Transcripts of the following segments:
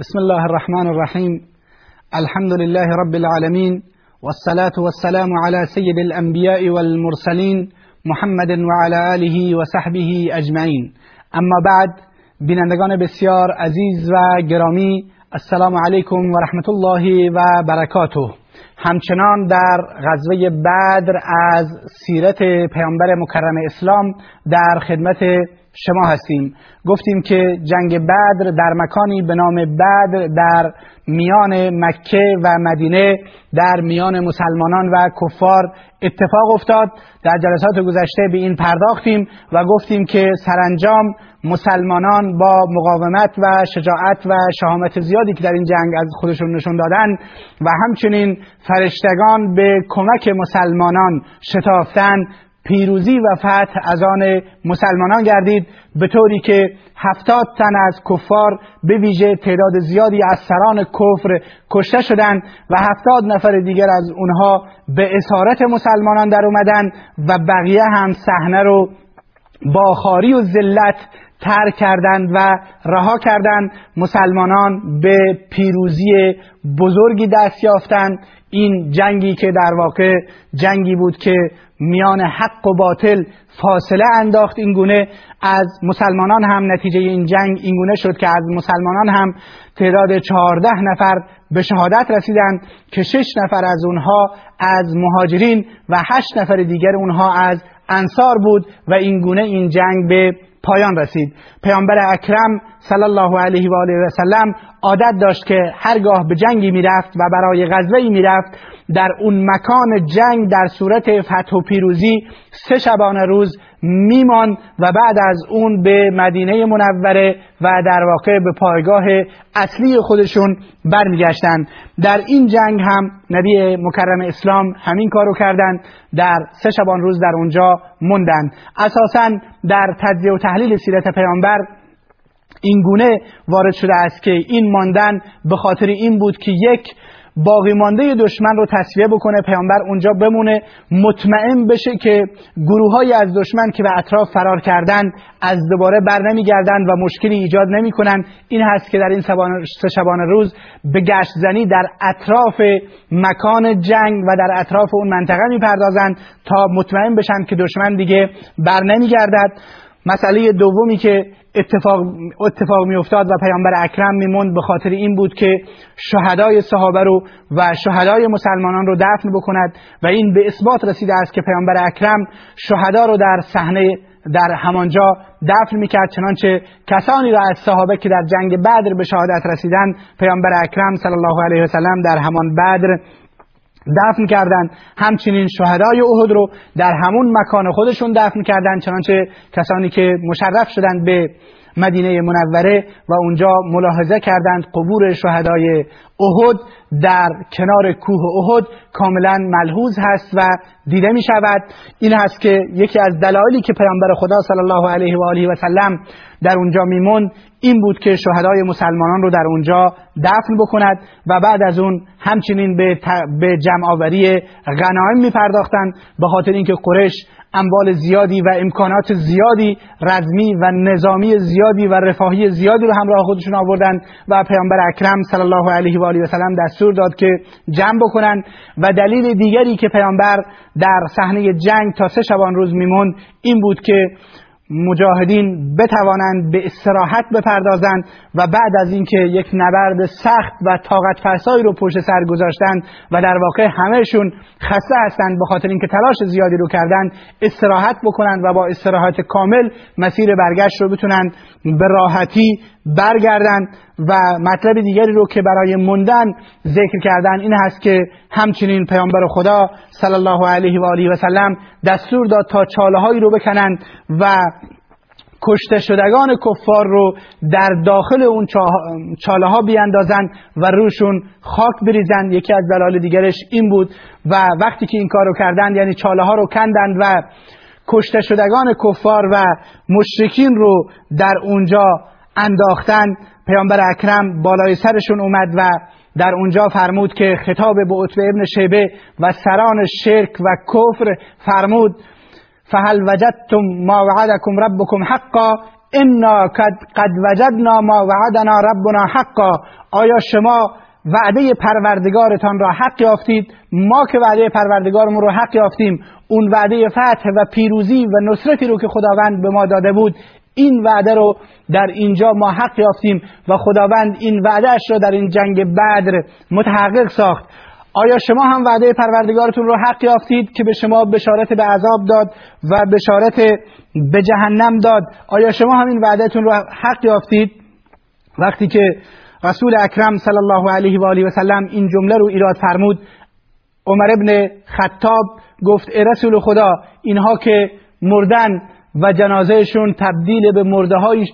بسم الله الرحمن الرحیم الحمد لله رب العالمین والصلاة والسلام على سید الانبیاء والمرسلین محمد وعلى آله و صحبه اجمعین اما بعد بینندگان بسیار عزیز و گرامی السلام علیکم و رحمت الله و برکاته. همچنان در غزوه بدر از سیرت پیامبر مکرم اسلام در خدمت شما هستیم. گفتیم که جنگ بدر در مکانی به نام بدر در میان مکه و مدینه در میان مسلمانان و کفار اتفاق افتاد. در جلسات گذشته به این پرداختیم و گفتیم که سرانجام مسلمانان با مقاومت و شجاعت و شهامت زیادی که در این جنگ از خودشون نشون دادن و همچنین فرشتگان به کمک مسلمانان شتافتن پیروزی و فتح از آن مسلمانان گردید به طوری که هفتاد تن از کفار به ویژه تعداد زیادی از سران کفر کشته شدند و هفتاد نفر دیگر از اونها به اسارت مسلمانان در اومدن و بقیه هم صحنه رو با خاری و ذلت ترک کردند و رها کردند. مسلمانان به پیروزی بزرگی دست یافتند. این جنگی که در واقع جنگی بود که میان حق و باطل فاصله انداخت این گونه. از مسلمانان هم نتیجه این جنگ این گونه شد که از مسلمانان هم تعداد چهارده نفر به شهادت رسیدند که شش نفر از اونها از مهاجرین و هشت نفر دیگر اونها از انصار بود و این گونه این جنگ به پایان رسید. پیامبر اکرم صلی الله علیه و آله و سلم عادت داشت که هرگاه به جنگی می‌رفت و برای غزوه می‌رفت در اون مکان جنگ در صورت فتح و پیروزی سه شبانه روز میمان و بعد از اون به مدینه منوره و در واقع به پایگاه اصلی خودشون برمیگشتند در این جنگ هم نبی مکرم اسلام همین کارو کردند در سه شبان روز در اونجا موندن. اساسا در تجزیه و تحلیل سیرت پیامبر این گونه وارد شده است که این ماندن به خاطر این بود که یک باقی مانده دشمن رو تصفیه بکنه پیامبر اونجا بمونه. مطمئن بشه که گروه های از دشمن که به اطراف فرار کردن از دوباره بر نمیگردند و مشکلی ایجاد نمی‌کنن. این هست که در این سه شبانه روز به گشت زنی در اطراف مکان جنگ و در اطراف اون منطقه می‌پردازند تا مطمئن بشن که دشمن دیگه بر نمیگردد. مسئله دومی که اتفاق, اتفاق می افتاد و پیامبر اکرم میموند. به خاطر این بود که شهدای صحابه رو و شهدای مسلمانان رو دفن بکند و این به اثبات رسیده است که پیامبر اکرم شهدا رو در صحنه در همانجا دفن می‌کرد. چنانچه کسانی را از صحابه که در جنگ بدر به شهادت رسیدن پیامبر اکرم صلی الله علیه و سلم در همان بدر دفن کردند همچنین شهدای احد رو در همون مکان خودشون دفن کردند چنانچه کسانی که مشرف شدند به مدینه منوره و اونجا ملاحظه کردند قبور شهدای احد در کنار کوه احد کاملا ملحوظ هست و دیده می شود این هست که یکی از دلایلی که پیامبر خدا صلی الله علیه و آله و سلم در اونجا میمون این بود که شهدای مسلمانان رو در اونجا دفن بکند و بعد از اون همچنین به, به جمع آوری غنایم می پرداختند به خاطر اینکه قریش اموال زیادی و امکانات زیادی رزمی و نظامی زیادی و رفاهی زیادی رو همراه خودشون آوردن و پیامبر اکرم صلی الله علیه و آله و سلم دستور داد که جمع بکنن و دلیل دیگری که پیامبر در صحنه جنگ تا سه شبان روز میموند این بود که مجاهدین بتوانند به استراحت بپردازند و بعد از اینکه یک نبرد سخت و طاقت فرسایی رو پشت سر گذاشتند و در واقع همهشون خسته هستند به خاطر اینکه تلاش زیادی رو کردند استراحت بکنند و با استراحت کامل مسیر برگشت رو بتونند به راحتی برگردند. و مطلب دیگری رو که برای موندن ذکر کردن این هست که همچنین پیامبر خدا صلی الله علیه و آله و سلم دستور داد تا چاله هایی رو بکنند و کشته شدگان کفار رو در داخل اون چاله ها بیاندازند و روشون خاک بریزند یکی از دلایل دیگرش این بود و وقتی که این کارو کردند یعنی چاله ها رو کندند و کشته شدگان کفار و مشرکین رو در اونجا انداختن پیامبر اکرم بالای سرشون اومد و در اونجا فرمود که خطاب به عتبه ابن شیبه و سران شرک و کفر فرمود فهل وجدتم ما وعدكم ربكم حقا انا قد وجدنا ما وعدنا ربنا حقا. آیا شما وعده پروردگارتان را حق یافتید؟ ما که وعده پروردگارمون رو حق یافتیم اون وعده فتح و پیروزی و نصرتی رو که خداوند به ما داده بود این وعده رو در اینجا ما حق یافتیم و خداوند این وعدهش را در این جنگ بدر متحقق ساخت. آیا شما هم وعده پروردگارتون رو حق یافتید که به شما بشارت به عذاب داد و بشارت به جهنم داد؟ آیا شما هم این وعدهتون رو حق یافتید؟ وقتی که رسول اکرم صلی الله علیه و آله و سلم این جمله رو ایراد فرمود عمر ابن خطاب گفت ای رسول خدا اینها که مردن و جنازهشون تبدیل به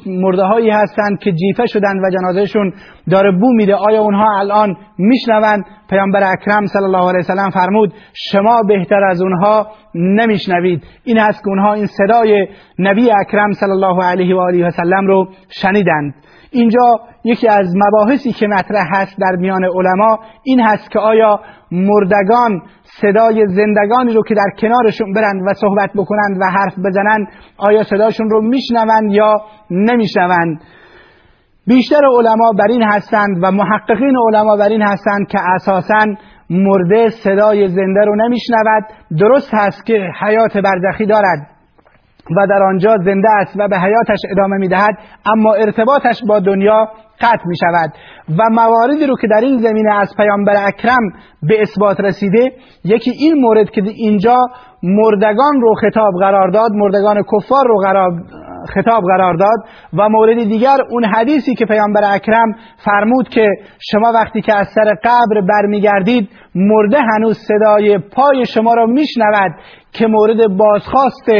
مرده هایی هستند که جیفه شدن و جنازهشون داره بو میده. آیا اونها الان میشنوند پیامبر اکرم صلی الله علیه وسلم فرمود شما بهتر از اونها نمیشنوید. این هست که اونها این صدای نبی اکرم صلی الله علیه و آله و سلم رو شنیدند. اینجا یکی از مباحثی که مطرح هست در میان علما این هست که آیا مردگان صدای زندگانی رو که در کنارشون برند و صحبت بکنند و حرف بزنند آیا صداشون رو میشنوند یا نمیشنوند؟ بیشتر علما بر این هستند و محققین علما بر این هستند که اساسا مرده صدای زنده رو نمیشنود. درست هست که حیات برزخی دارد. و در آنجا زنده است و به حیاتش ادامه می‌دهد اما ارتباطش با دنیا قطع می شود و مواردی رو که در این زمینه از پیامبر اکرم به اثبات رسیده یکی این مورد که اینجا مردگان رو خطاب قرار داد مردگان کفار رو قرار خطاب قرار داد و مورد دیگر اون حدیثی که پیامبر اکرم فرمود که شما وقتی که از سر قبر برمیگردید مرده هنوز صدای پای شما را میشنود که مورد بازخواست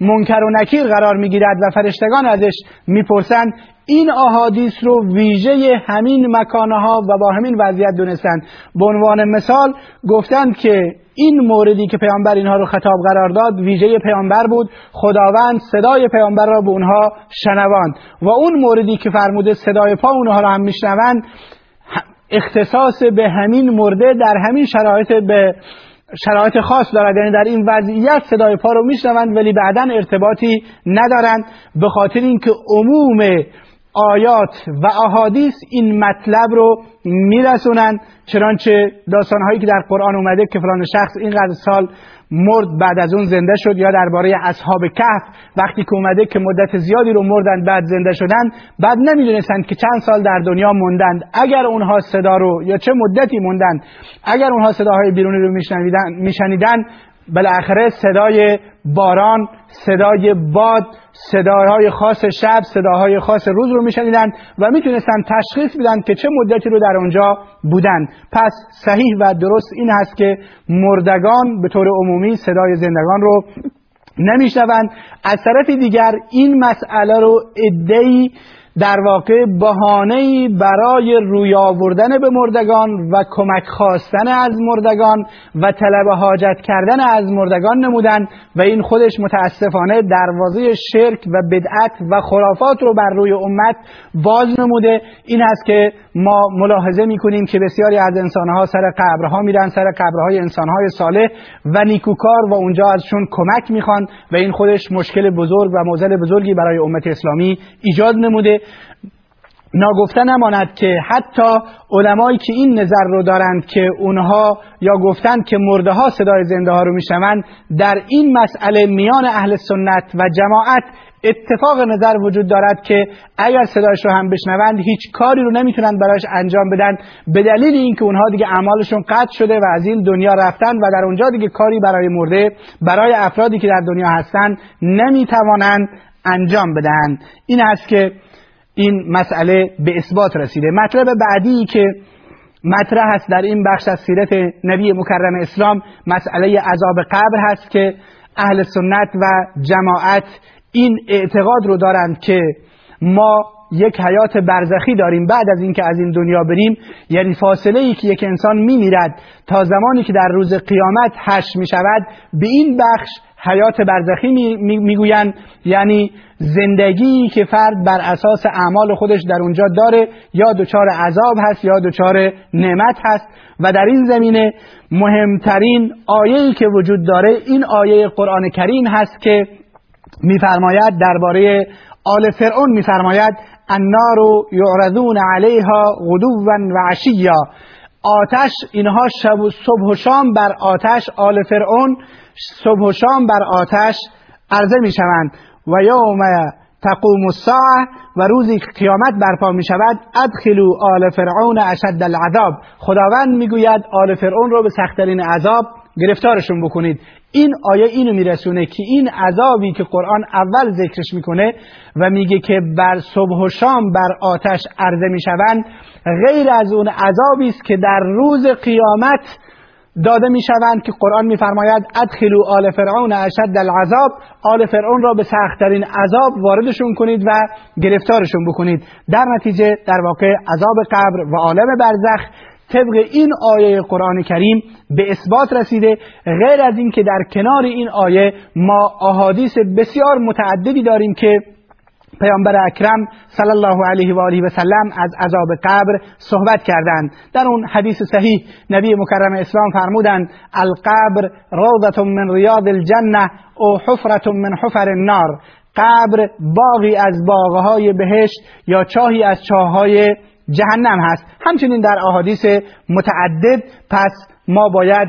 منکر و نکیر قرار می‌گیرد و فرشتگان ازش می‌پرسند این احادیث رو ویژه همین مکانها و با همین وضعیت دونستند. به عنوان مثال گفتند که این موردی که پیامبر اینها رو خطاب قرار داد ویژه پیامبر بود. خداوند صدای پیامبر را به اونها شنواند. و اون موردی که فرموده صدای پا اونها را هم میشنوند اختصاص به همین مرده در همین شرایط به شرایط خاص دارد. یعنی در این وضعیت صدای پا رو میشنوند ولی بعدا ارتباطی ندارند. به خاطر اینکه عموم آیات و احادیث این مطلب رو میرسونن چنانچه داستانهایی که در قرآن اومده که فلان شخص اینقدر سال مرد بعد از اون زنده شد یا درباره اصحاب کهف وقتی که اومده که مدت زیادی رو مردن بعد زنده شدن بعد نمی‌دونستند که چند سال در دنیا موندند. اگر اونها صدا رو یا چه مدتی موندند اگر اونها صداهای بیرونی رو میشنیدن بالاخره صدای باران صدای باد صداهای خاص شب صداهای خاص روز رو میشنیدند و می‌تونستن تشخیص بدن که چه مدتی رو در اونجا بودن. پس صحیح و درست این هست که مردگان به طور عمومی صدای زندگان رو نمیشنوند. از طرف دیگر این مسئله رو ادهی در واقع بهانه برای روی آوردن به مردگان و کمک خواستن از مردگان و طلب حاجت کردن از مردگان نمودن و این خودش متاسفانه دروازه شرک و بدعت و خرافات رو بر روی امت باز نموده. این است که ما ملاحظه می‌کنیم که بسیاری از انسانها سر قبرها میرن سر قبرهای انسانهای صالح و نیکوکار و اونجا ازشون کمک می‌خوان و این خودش مشکل بزرگ و موزل بزرگی برای امت اسلامی ایجاد نموده. ناگفته نماند که حتی علمایی که این نظر رو دارند که اونها یا گفتند که مرده ها صدای زنده ها رو میشنوند در این مسئله میان اهل سنت و جماعت اتفاق نظر وجود دارد که اگر صدایش رو هم بشنوند هیچ کاری رو نمی‌تونن برایش انجام بدن به دلیل اینکه اونها دیگه اعمالشون قطع شده و از این دنیا رفتن و در اونجا دیگه کاری برای مرده برای افرادی که در دنیا هستند نمی‌توانند انجام بدن این است که این مسئله به اثبات رسیده. مطلب بعدی که مطرح هست در این بخش از سیرت نبی مکرم اسلام مسئله عذاب قبر هست که اهل سنت و جماعت این اعتقاد رو دارند که ما یک حیات برزخی داریم. بعد از اینکه از این دنیا بریم یعنی فاصله ای که یک انسان میمیرد تا زمانی که در روز قیامت هش می شود به این بخش حیات برزخی می‌گویند یعنی زندگی که فرد بر اساس اعمال خودش در اونجا داره یا دچار عذاب هست یا دچار نعمت هست. و در این زمینه مهمترین آیه‌ای که وجود داره این آیه قرآن کریم هست که میفرماید درباره آل فرعون میفرماید النار یعرضون علیها غدوا و عشیا. آتش اینها شب و صبح و شام بر آتش آل فرعون صبح و شام بر آتش عرضه می شوند و یوم تقوم الساعه و روزی قیامت برپا می شود ادخلوا آل فرعون اشد العذاب. خداوند می‌گوید آل فرعون رو به سختترین عذاب گرفتارشون بکنید. این آیه اینو میرسونه که این عذابی که قرآن اول ذکرش می‌کنه و میگه که بر صبح و شام بر آتش عرضه می‌شوند غیر از اون عذابی است که در روز قیامت داده می‌شوند که قرآن میفرماید ادخلوا آل فرعون اشد العذاب. آل فرعون را به سختترین عذاب واردشون کنید و گرفتارشون بکنید. در نتیجه در واقع عذاب قبر و عالم برزخ طبق این آیه قرآن کریم به اثبات رسیده غیر از این که در کنار این آیه ما احادیث بسیار متعددی داریم که پیامبر اکرم صلی الله علیه و آله و سلم از عذاب قبر صحبت کردند. در اون حدیث صحیح نبی مکرم اسلام فرمودند القبر روضه من ریاض الجنه او حفره من حفر النار. قبر باغی از باغهای بهشت یا چاهی از چاههای جهنم هست. همچنین در احادیث متعدد پس ما باید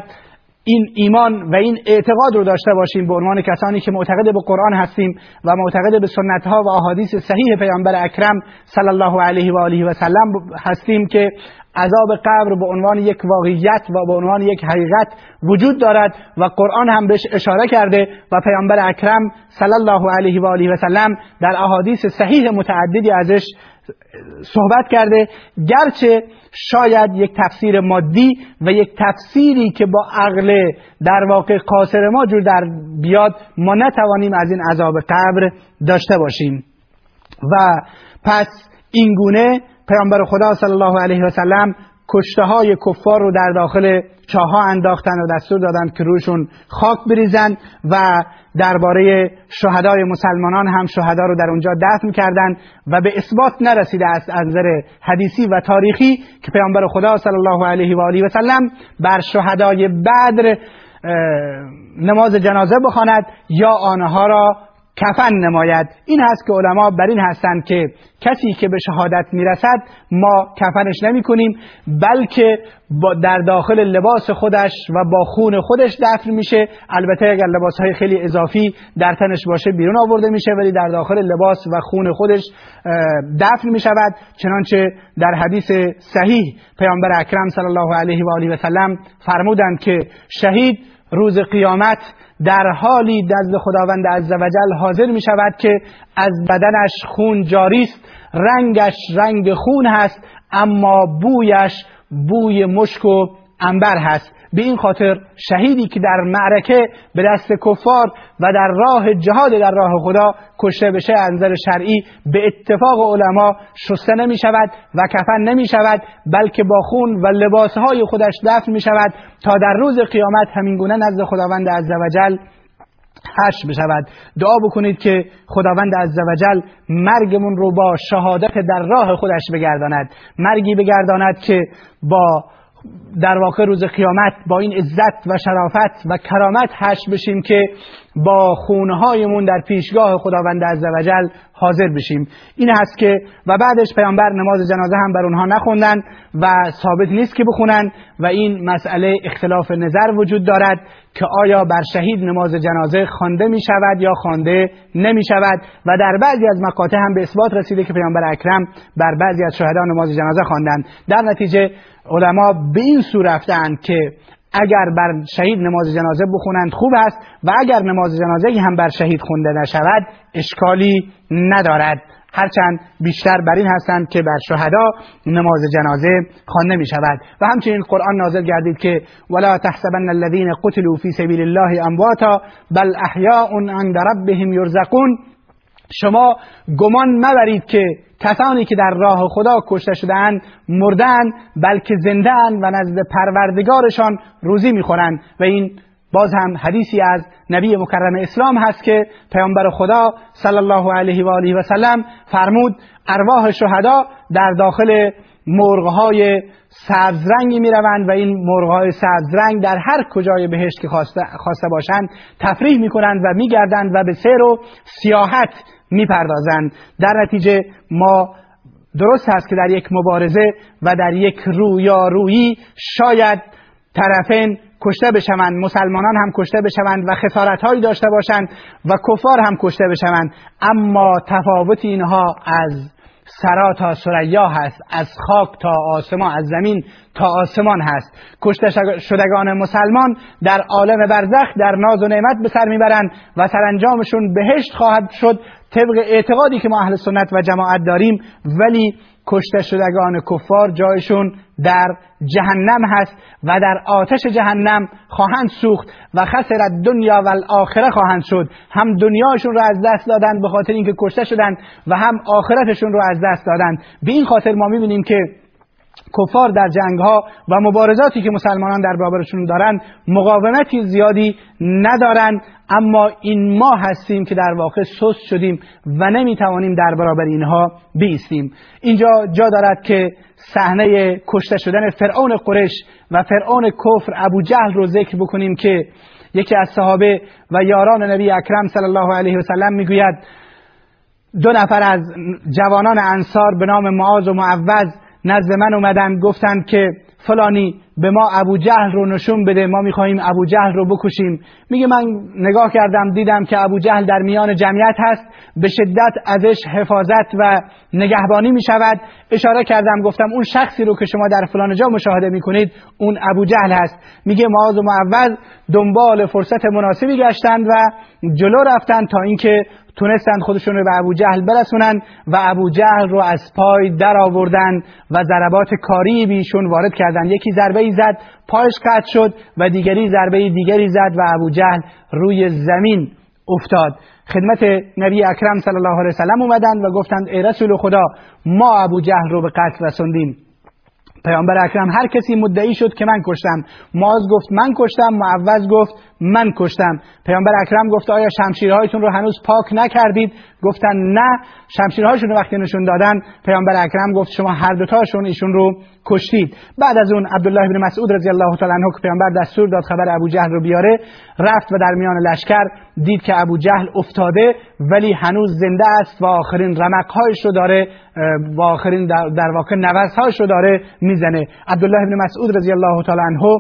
این ایمان و این اعتقاد رو داشته باشیم به عنوان کسانی که معتقد به قرآن هستیم و معتقد به سنت ها و احادیث صحیح پیامبر اکرم صلی الله علیه و آله و سلم هستیم که عذاب قبر به عنوان یک واقعیت و به عنوان یک حقیقت وجود دارد و قرآن هم بهش اشاره کرده و پیامبر اکرم صلی الله علیه و آله و سلم در احادیث صحیح متعددی ازش صحبت کرده گرچه شاید یک تفسیر مادی و یک تفسیری که با عقل در واقع قاصر ما جور در بیاد ما نتوانیم از این عذاب قبر داشته باشیم. و پس این گونه پیامبر خدا صلی الله علیه و سلم کشته های کفار رو در داخل چاها انداختن و دستور دادند که روشون خاک بریزن و درباره شهدای مسلمانان هم شهدا رو در اونجا دفن کردند و به اثبات نرسیده است از نظر حدیثی و تاریخی که پیامبر خدا صلی الله علیه و آله و سلم بر شهدای بدر نماز جنازه بخواند یا آنها را کفن نماید. این هست که علما بر این هستند که کسی که به شهادت می‌رسد ما کفنش نمی کنیم بلکه با در داخل لباس خودش و با خون خودش دفن میشه. البته اگر لباس های خیلی اضافی در تنش باشه بیرون آورده میشه ولی در داخل لباس و خون خودش دفن می‌شود. چنانچه در حدیث صحیح پیامبر اکرم صلی الله علیه و آله و سلم فرمودند که شهید روز قیامت در حالی نزد خداوند عزوجل حاضر می شود که از بدنش خون جاری است رنگش رنگ خون هست اما بویش بوی مشک و انبر هست. به این خاطر شهیدی که در معرکه به دست کفار و در راه جهاد در راه خدا کشته بشه از نظر شرعی به اتفاق علما شسته نمی شود و کفن نمی شود بلکه با خون و لباسهای خودش دفن می شود تا در روز قیامت همین گونه نزد خداوند عزوجل حش بشود. دعا بکنید که خداوند عزوجل مرگمون رو با شهادت در راه خودش بگرداند. مرگی بگرداند که با در واقع روز قیامت با این عزت و شرافت و کرامت حش بشیم که با خونهایمون در پیشگاه خداوند عزوجل حاضر بشیم. این هست که و بعدش پیامبر نماز جنازه هم بر اونها نخوندن و ثابت نیست که بخونن و این مسئله اختلاف نظر وجود دارد که آیا بر شهید نماز جنازه خوانده می شود یا خوانده نمی شود و در بعضی از مقاطع هم به اثبات رسیده که پیامبر اکرم بر بعضی از شهدان نماز جنازه خواندند. در نتیجه علما به این سو رفتند که اگر بر شهید نماز جنازه بخونند خوب است. و اگر نماز جنازه هم بر شهید خونده نشود اشکالی ندارد. هرچند بیشتر بر این هستند که بر شهدا نماز جنازه خوانده می شود و همچنین قرآن نازل گردید که ولا تحسبن الذين قتلوا في سبيل الله امواتا بل احیاء عند ربهم یرزقون شما گمان مبرید که کسانی که در راه خدا کشته شدهاند مردن بلکه زنده و نزد پروردگارشان روزی می‌خورند. و این باز هم حدیثی از نبی مکرم اسلام هست که پیامبر خدا صلی الله علیه و آله و سلم فرمود ارواح شهدا در داخل مرغهای سبز رنگی می روند و این مرغهای سبز رنگ در هر کجای بهشت که خواسته, خواسته باشند تفریح می کنند و می گردند و به سیر و سیاحت می‌پردازند. در نتیجه ما درست هست که در یک مبارزه و در یک رویارویی شاید طرفین کشته بشوند مسلمانان هم کشته بشوند و خسارت هایی داشته باشند و کفار هم کشته بشوند. اما تفاوت اینها از سرا تا سریا هست از خاک تا آسمان از زمین تا آسمان هست. کشته شدگان مسلمان در عالم برزخ در ناز و نعمت به سر می‌برند و سرانجامشون بهشت خواهد شد طبق اعتقادی که ما اهل سنت و جماعت داریم ولی کشته شدگان کفار جایشون در جهنم هست و در آتش جهنم خواهند سوخت و خسر دنیا و الاخره خواهند شد. هم دنیاشون رو از دست دادند به خاطر اینکه کشته شدند و هم آخرتشون رو از دست دادند به این خاطر ما می‌بینیم که کفار در جنگ ها و مبارزاتی که مسلمانان در برابرشون دارند مقاومتی زیادی ندارند اما این ما هستیم که در واقع سست شدیم و نمی‌توانیم در برابر اینها بیستیم. اینجا جا دارد که صحنه کشته شدن فرعون قرش و فرعون کفر ابو جهل رو ذکر بکنیم که یکی از صحابه و یاران نبی اکرم صلی الله علیه و سلم می‌گوید دو نفر از جوانان انصار به نام معاذ و معوض نزد من اومدن گفتند که فلانی به ما ابو جهل رو نشون بده ما می‌خواهیم ابو جهل رو بکشیم. میگه من نگاه کردم دیدم که ابو جهل در میان جمعیت هست به شدت ازش حفاظت و نگهبانی می‌شود. اشاره کردم گفتم اون شخصی رو که شما در فلان جا مشاهده می‌کنید اون ابو جهل هست. میگه معاذ و معوض دنبال فرصت مناسبی گشتند و جلو رفتند تا اینکه تونستند خودشون رو به ابو جهل برسونن و ابو جهل رو از پای در آوردن و ضربات کاری بیشون وارد کردن. یکی ضربه زد پایش قطع شد و دیگری ضربه دیگری زد و ابو جهل روی زمین افتاد. خدمت نبی اکرم صلی الله علیه وسلم اومدن و گفتند ای رسول خدا ما ابو جهل رو به قتل رسوندیم. پیامبر اکرم هر کسی مدعی شد که من کشتم. معاذ گفت من کشتم. معوض گفت من کشتم. پیامبر اکرم گفت آیا شمشیرهایتون رو هنوز پاک نکردید؟ گفتن نه. شمشیرهاشون رو وقتی نشون دادن پیامبر اکرم گفت شما هر دوتاشون ایشون رو کشتید. بعد از اون عبدالله بن مسعود رضی الله تعالی عنه که پیامبر دستور داد خبر ابو جهل رو بیاره رفت و در میان لشکر دید که ابو جهل افتاده ولی هنوز زنده است و آخرین رمقهایش رو داره و آخرین در, در واقع نوزهایش رو داره می‌زنه. عبدالله بن مسعود رضی الله تعالی عنه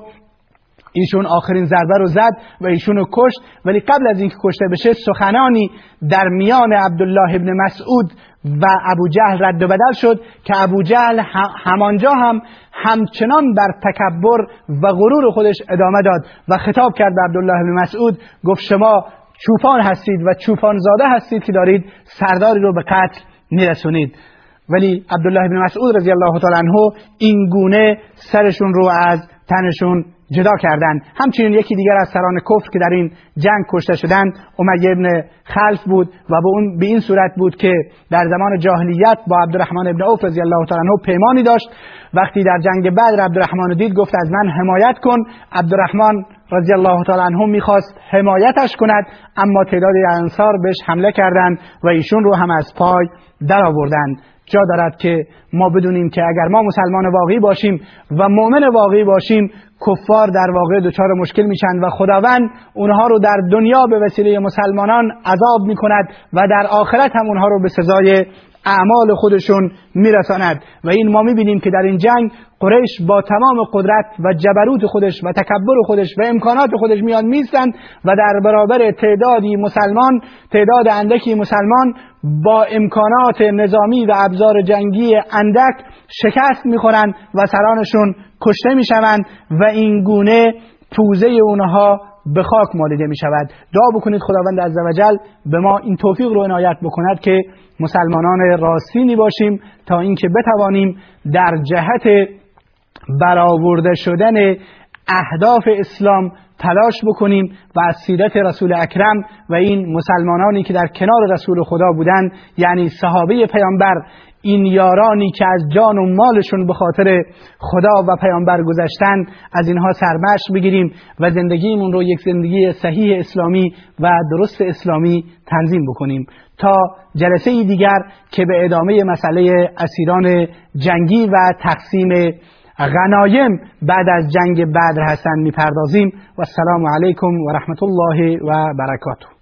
ایشون آخرین ضربه رو زد و ایشون رو کشت. ولی قبل از اینکه کشته بشه سخنانی در میان عبدالله ابن مسعود و ابو جهل رد و بدل شد که ابو جهل همانجا هم همچنان بر تکبر و غرور خودش ادامه داد و خطاب کرد به عبدالله ابن مسعود. گفت شما چوپان هستید و چوپان زاده هستید که دارید سرداری رو به قتل میرسونید. ولی عبدالله بن مسعود رضی الله تعالی عنه این گونه سرشون رو از تنشون جدا کردند همچنین یکی دیگر از سران کفر که در این جنگ کشته شدند امیه ابن خلف بود و به اون به این صورت بود که در زمان جاهلیت با عبدالرحمن ابن عوف رضی الله تعالی عنه پیمانی داشت. وقتی در جنگ بدر عبدالرحمن دید گفت از من حمایت کن. عبدالرحمن رضی الله تعالی عنه می‌خواست حمایتش کند اما تعدادی انصار بهش حمله کردند و ایشون رو هم از پای در آوردند جا دارد که ما بدونیم که اگر ما مسلمان واقعی باشیم و مؤمن واقعی باشیم کفار در واقع دچار مشکل میشن و خداوند اونها رو در دنیا به وسیله مسلمانان عذاب می‌کند و در آخرت هم اونها رو به سزای اعمال خودشون میرساند. و این ما می‌بینیم که در این جنگ قریش با تمام قدرت و جبروت خودش و تکبر خودش و امکانات خودش میان میستند و در برابر تعدادی مسلمان تعداد اندکی مسلمان با امکانات نظامی و ابزار جنگی اندک شکست می‌خورند و سرانشون کشته می‌شوند و این گونه پوزه اونها به خاک مالیده می شود دعا بکنید خداوند عزوجل به ما این توفیق رو عنایت بکند که مسلمانان راستینی باشیم تا اینکه بتوانیم در جهت برآورده شدن اهداف اسلام تلاش بکنیم و از سیرت رسول اکرم و این مسلمانانی که در کنار رسول خدا بودند یعنی صحابه پیامبر این یارانی که از جان و مالشون به خاطر خدا و پیامبر گذشتن از اینها سرمش بگیریم و زندگیمون رو یک زندگی صحیح اسلامی و درست اسلامی تنظیم بکنیم. تا جلسه دیگر که به ادامه مسئله اسیران جنگی و تقسیم غنایم بعد از جنگ بدر هستن می‌پردازیم. و السلام علیکم و رحمت الله و برکاته.